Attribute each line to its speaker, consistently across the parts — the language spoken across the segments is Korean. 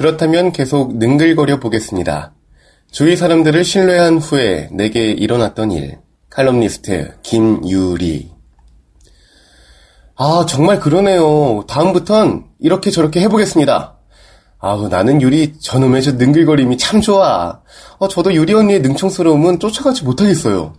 Speaker 1: 그렇다면 계속 능글거려 보겠습니다. 주위 사람들을 신뢰한 후에 내게 일어났던 일. 칼럼니스트 김유리. 아, 정말 그러네요. 다음부턴 이렇게 저렇게 해보겠습니다. 아우, 나는 유리 저놈의 저 능글거림이 참 좋아. 어, 저도 유리 언니의 능청스러움은 쫓아가지 못하겠어요.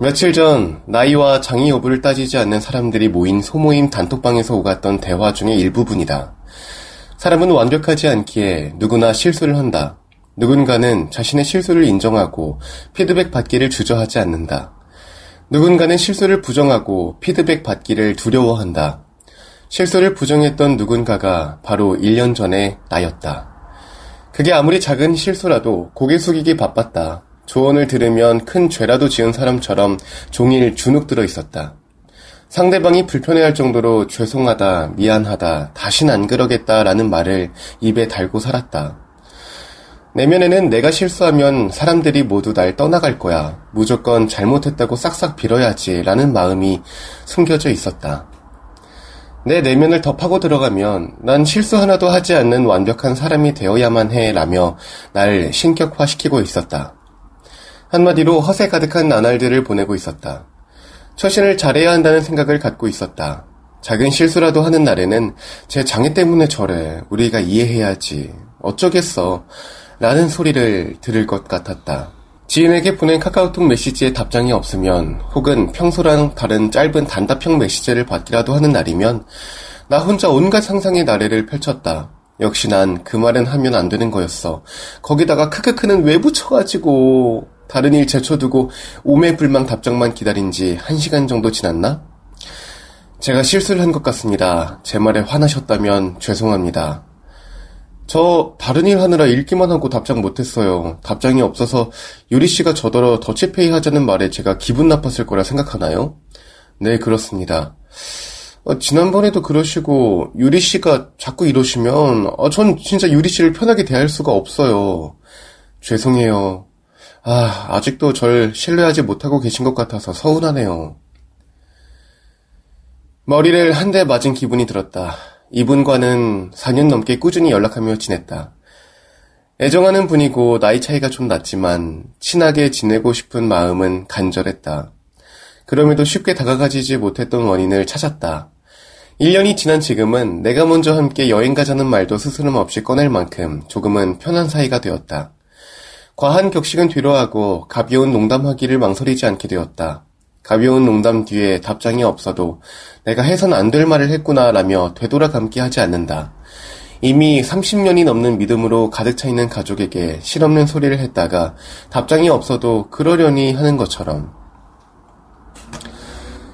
Speaker 1: 며칠 전 나이와 장이 여부를 따지지 않는 사람들이 모인 소모임 단톡방에서 오갔던 대화 중의 일부분이다. 사람은 완벽하지 않기에 누구나 실수를 한다. 누군가는 자신의 실수를 인정하고 피드백 받기를 주저하지 않는다. 누군가는 실수를 부정하고 피드백 받기를 두려워한다. 실수를 부정했던 누군가가 바로 1년 전에 나였다. 그게 아무리 작은 실수라도 고개 숙이기 바빴다. 조언을 들으면 큰 죄라도 지은 사람처럼 종일 주눅 들어 있었다. 상대방이 불편해할 정도로 죄송하다, 미안하다, 다신 안 그러겠다 라는 말을 입에 달고 살았다. 내면에는 내가 실수하면 사람들이 모두 날 떠나갈 거야. 무조건 잘못했다고 싹싹 빌어야지 라는 마음이 숨겨져 있었다. 내 내면을 더 파고 들어가면 난 실수 하나도 하지 않는 완벽한 사람이 되어야만 해 라며 날 신격화시키고 있었다. 한마디로 허세 가득한 나날들을 보내고 있었다. 처신을 잘해야 한다는 생각을 갖고 있었다. 작은 실수라도 하는 날에는 제 장애 때문에 저래. 우리가 이해해야지. 어쩌겠어. 라는 소리를 들을 것 같았다. 지인에게 보낸 카카오톡 메시지에 답장이 없으면 혹은 평소랑 다른 짧은 단답형 메시지를 받기라도 하는 날이면 나 혼자 온갖 상상의 나래를 펼쳤다. 역시 난 그 말은 하면 안 되는 거였어. 거기다가 크크크는 왜 붙여가지고 다른 일 제쳐두고 오매불망 답장만 기다린 지 1시간 정도 지났나? 제가 실수를 한 것 같습니다. 제 말에 화나셨다면 죄송합니다. 저 다른 일 하느라 읽기만 하고 답장 못했어요. 답장이 없어서 유리 씨가 저더러 더치페이 하자는 말에 제가 기분 나빴을 거라 생각하나요? 네, 그렇습니다. 어, 지난번에도 그러시고 유리 씨가 자꾸 이러시면 어, 전 진짜 유리 씨를 편하게 대할 수가 없어요. 죄송해요. 아, 아직도 절 신뢰하지 못하고 계신 것 같아서 서운하네요. 머리를 한 대 맞은 기분이 들었다. 이분과는 4년 넘게 꾸준히 연락하며 지냈다. 애정하는 분이고 나이 차이가 좀 났지만 친하게 지내고 싶은 마음은 간절했다. 그럼에도 쉽게 다가가지지 못했던 원인을 찾았다. 1년이 지난 지금은 내가 먼저 함께 여행 가자는 말도 스스럼 없이 꺼낼 만큼 조금은 편한 사이가 되었다. 과한 격식은 뒤로하고 가벼운 농담하기를 망설이지 않게 되었다. 가벼운 농담 뒤에 답장이 없어도 내가 해선 안 될 말을 했구나 라며 되돌아감기 하지 않는다. 이미 30년이 넘는 믿음으로 가득 차 있는 가족에게 실없는 소리를 했다가 답장이 없어도 그러려니 하는 것처럼.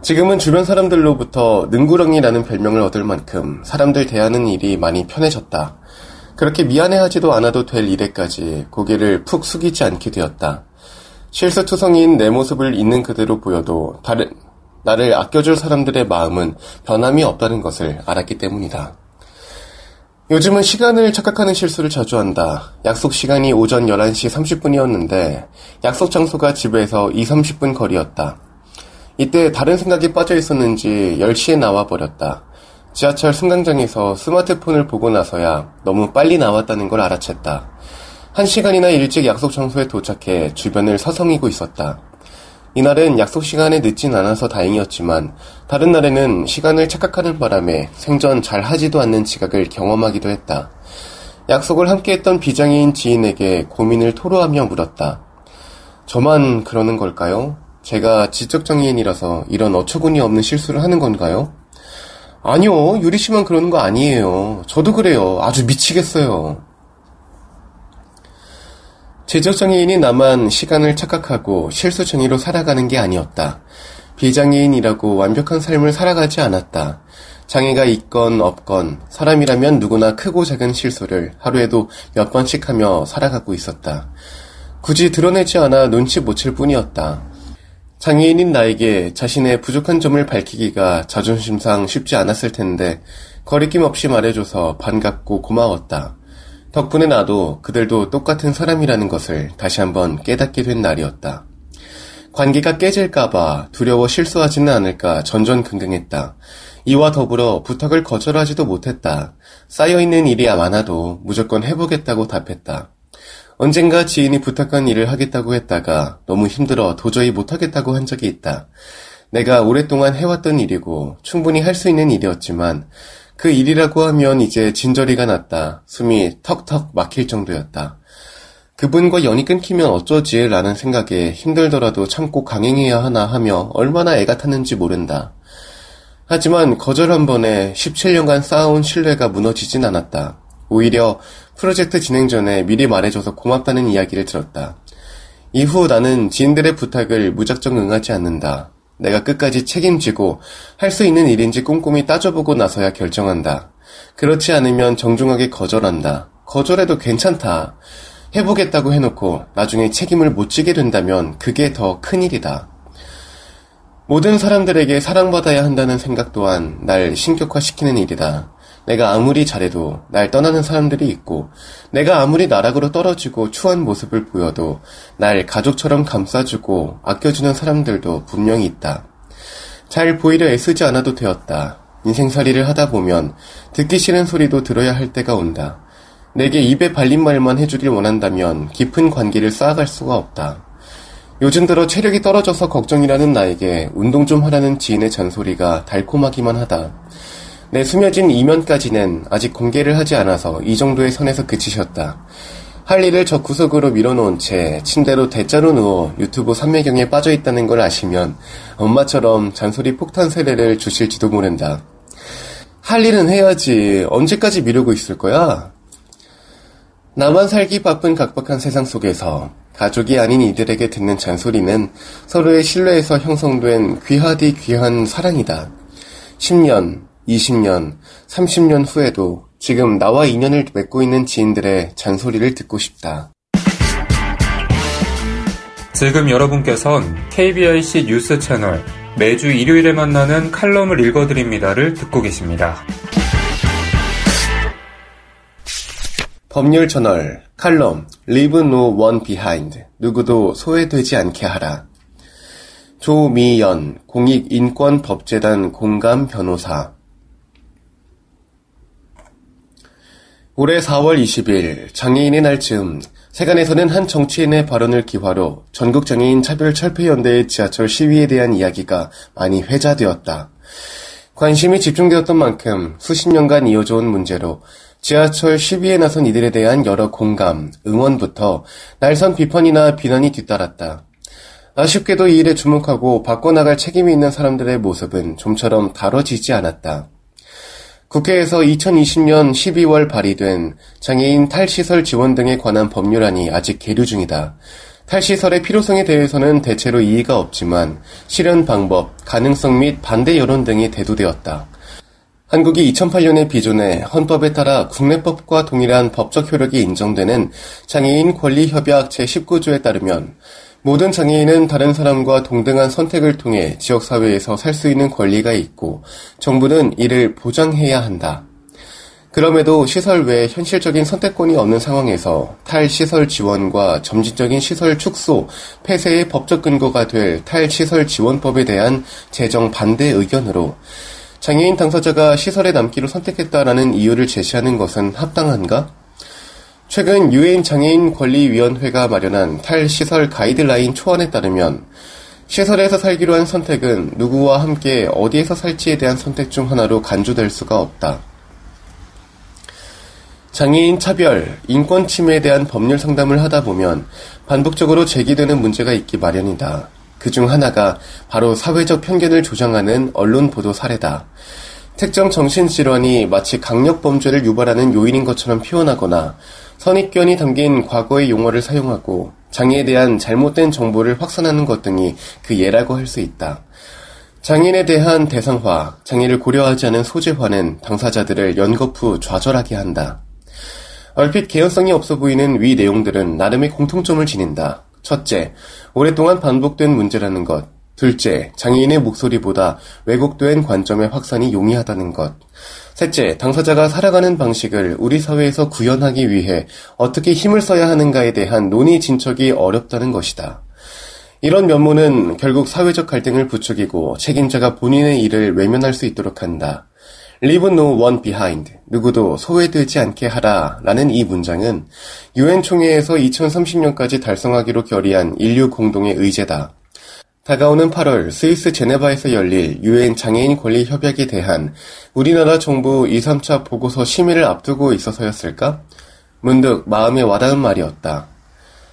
Speaker 1: 지금은 주변 사람들로부터 능구렁이라는 별명을 얻을 만큼 사람들 대하는 일이 많이 편해졌다. 그렇게 미안해하지도 않아도 될 일에까지 고개를 푹 숙이지 않게 되었다. 실수투성이인 내 모습을 있는 그대로 보여도 다른, 나를 아껴줄 사람들의 마음은 변함이 없다는 것을 알았기 때문이다. 요즘은 시간을 착각하는 실수를 자주 한다. 약속 시간이 오전 11시 30분이었는데 약속 장소가 집에서 2, 30분 거리였다. 이때 다른 생각이 빠져 있었는지 10시에 나와 버렸다. 지하철 승강장에서 스마트폰을 보고 나서야 너무 빨리 나왔다는 걸 알아챘다. 한 시간이나 일찍 약속 장소에 도착해 주변을 서성이고 있었다. 이날은 약속 시간에 늦진 않아서 다행이었지만 다른 날에는 시간을 착각하는 바람에 생전 잘 하지도 않는 지각을 경험하기도 했다. 약속을 함께했던 비장애인 지인에게 고민을 토로하며 물었다. 저만 그러는 걸까요? 제가 지적장애인이라서 이런 어처구니 없는 실수를 하는 건가요? 아니요, 유리 씨만 그러는 거 아니에요. 저도 그래요. 아주 미치겠어요. 지적장애인인 나만 시간을 착각하고 실수쟁이로 살아가는 게 아니었다. 비장애인이라고 완벽한 삶을 살아가지 않았다. 장애가 있건 없건 사람이라면 누구나 크고 작은 실수를 하루에도 몇 번씩 하며 살아가고 있었다. 굳이 드러내지 않아 눈치 못 챌 뿐이었다. 장애인인 나에게 자신의 부족한 점을 밝히기가 자존심상 쉽지 않았을 텐데 거리낌 없이 말해줘서 반갑고 고마웠다. 덕분에 나도 그들도 똑같은 사람이라는 것을 다시 한번 깨닫게 된 날이었다. 관계가 깨질까봐 두려워 실수하지는 않을까 전전긍긍했다. 이와 더불어 부탁을 거절하지도 못했다. 쌓여있는 일이 많아도 무조건 해보겠다고 답했다. 언젠가 지인이 부탁한 일을 하겠다고 했다가 너무 힘들어 도저히 못하겠다고 한 적이 있다. 내가 오랫동안 해왔던 일이고 충분히 할 수 있는 일이었지만 그 일이라고 하면 이제 진저리가 났다. 숨이 턱턱 막힐 정도였다. 그분과 연이 끊기면 어쩌지? 라는 생각에 힘들더라도 참고 강행해야 하나 하며 얼마나 애가 탔는지 모른다. 하지만 거절 한 번에 17년간 쌓아온 신뢰가 무너지진 않았다. 오히려 프로젝트 진행 전에 미리 말해줘서 고맙다는 이야기를 들었다. 이후 나는 지인들의 부탁을 무작정 응하지 않는다. 내가 끝까지 책임지고 할 수 있는 일인지 꼼꼼히 따져보고 나서야 결정한다. 그렇지 않으면 정중하게 거절한다. 거절해도 괜찮다. 해보겠다고 해놓고 나중에 책임을 못 지게 된다면 그게 더 큰일이다. 모든 사람들에게 사랑받아야 한다는 생각 또한 날 신격화시키는 일이다. 내가 아무리 잘해도 날 떠나는 사람들이 있고, 내가 아무리 나락으로 떨어지고 추한 모습을 보여도 날 가족처럼 감싸주고 아껴주는 사람들도 분명히 있다. 잘 보이려 애쓰지 않아도 되었다. 인생살이를 하다 보면 듣기 싫은 소리도 들어야 할 때가 온다. 내게 입에 발린 말만 해주길 원한다면 깊은 관계를 쌓아갈 수가 없다. 요즘 들어 체력이 떨어져서 걱정이라는 나에게 운동 좀 하라는 지인의 잔소리가 달콤하기만 하다. 내 숨겨진 이면까지는 아직 공개를 하지 않아서 이 정도의 선에서 그치셨다. 할 일을 저 구석으로 밀어놓은 채 침대로 대자로 누워 유튜브 삼매경에 빠져있다는 걸 아시면 엄마처럼 잔소리 폭탄 세례를 주실지도 모른다. 할 일은 해야지. 언제까지 미루고 있을 거야? 나만 살기 바쁜 각박한 세상 속에서 가족이 아닌 이들에게 듣는 잔소리는 서로의 신뢰에서 형성된 귀하디 귀한 사랑이다. 10년, 20년, 30년 후에도 지금 나와 인연을 맺고 있는 지인들의 잔소리를 듣고 싶다.
Speaker 2: 지금 여러분께선 KBIC 뉴스 채널 매주 일요일에 만나는 칼럼을 읽어드립니다를 듣고 계십니다.
Speaker 1: 법률 채널 칼럼 Leave No One Behind 누구도 소외되지 않게 하라 조미연 공익인권법재단 공감 변호사 올해 4월 20일 장애인의 날 즈음 세간에서는 한 정치인의 발언을 기화로 전국 장애인 차별 철폐연대의 지하철 시위에 대한 이야기가 많이 회자되었다. 관심이 집중되었던 만큼 수십 년간 이어져 온 문제로 지하철 시위에 나선 이들에 대한 여러 공감, 응원부터 날선 비판이나 비난이 뒤따랐다. 아쉽게도 이 일에 주목하고 바꿔나갈 책임이 있는 사람들의 모습은 좀처럼 다뤄지지 않았다. 국회에서 2020년 12월 발의된 장애인 탈시설 지원 등에 관한 법률안이 아직 계류 중이다. 탈시설의 필요성에 대해서는 대체로 이의가 없지만 실현 방법, 가능성 및 반대 여론 등이 대두되었다. 한국이 2008년에 비준해 헌법에 따라 국내법과 동일한 법적 효력이 인정되는 장애인 권리협약 제19조에 따르면 모든 장애인은 다른 사람과 동등한 선택을 통해 지역사회에서 살 수 있는 권리가 있고 정부는 이를 보장해야 한다. 그럼에도 시설 외에 현실적인 선택권이 없는 상황에서 탈시설 지원과 점진적인 시설 축소, 폐쇄의 법적 근거가 될 탈시설 지원법에 대한 재정 반대 의견으로 장애인 당사자가 시설에 남기로 선택했다라는 이유를 제시하는 것은 합당한가? 최근 유엔 장애인 권리위원회가 마련한 탈시설 가이드라인 초안에 따르면 시설에서 살기로 한 선택은 누구와 함께 어디에서 살지에 대한 선택 중 하나로 간주될 수가 없다. 장애인 차별, 인권 침해에 대한 법률 상담을 하다 보면 반복적으로 제기되는 문제가 있기 마련이다. 그 중 하나가 바로 사회적 편견을 조장하는 언론 보도 사례다. 특정 정신질환이 마치 강력 범죄를 유발하는 요인인 것처럼 표현하거나 선입견이 담긴 과거의 용어를 사용하고 장애에 대한 잘못된 정보를 확산하는 것 등이 그 예라고 할 수 있다. 장애인에 대한 대상화, 장애를 고려하지 않은 소재화는 당사자들을 연거푸 좌절하게 한다. 얼핏 개연성이 없어 보이는 위 내용들은 나름의 공통점을 지닌다. 첫째, 오랫동안 반복된 문제라는 것. 둘째, 장애인의 목소리보다 왜곡된 관점의 확산이 용이하다는 것. 셋째, 당사자가 살아가는 방식을 우리 사회에서 구현하기 위해 어떻게 힘을 써야 하는가에 대한 논의 진척이 어렵다는 것이다. 이런 면모는 결국 사회적 갈등을 부추기고 책임자가 본인의 일을 외면할 수 있도록 한다. Leave no one behind. 누구도 소외되지 않게 하라. 라는 이 문장은 유엔 총회에서 2030년까지 달성하기로 결의한 인류 공동의 의제다. 다가오는 8월 스위스 제네바에서 열릴 유엔 장애인 권리 협약에 대한 우리나라 정부 2, 3차 보고서 심의를 앞두고 있어서였을까? 문득 마음에 와닿은 말이었다.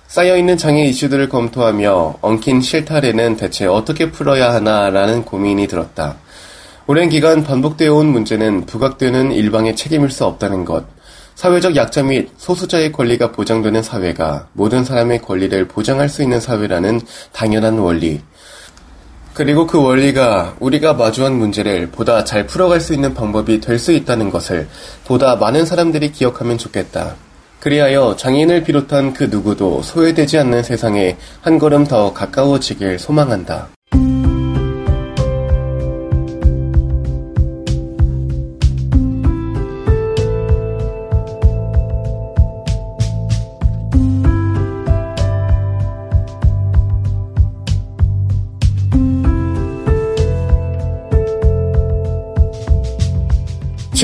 Speaker 1: 쌓여있는 장애 이슈들을 검토하며 엉킨 실타래는 대체 어떻게 풀어야 하나라는 고민이 들었다. 오랜 기간 반복되어 온 문제는 부각되는 일방의 책임일 수 없다는 것. 사회적 약자 및 소수자의 권리가 보장되는 사회가 모든 사람의 권리를 보장할 수 있는 사회라는 당연한 원리. 그리고 그 원리가 우리가 마주한 문제를 보다 잘 풀어갈 수 있는 방법이 될 수 있다는 것을 보다 많은 사람들이 기억하면 좋겠다. 그리하여 장애인을 비롯한 그 누구도 소외되지 않는 세상에 한 걸음 더 가까워지길 소망한다.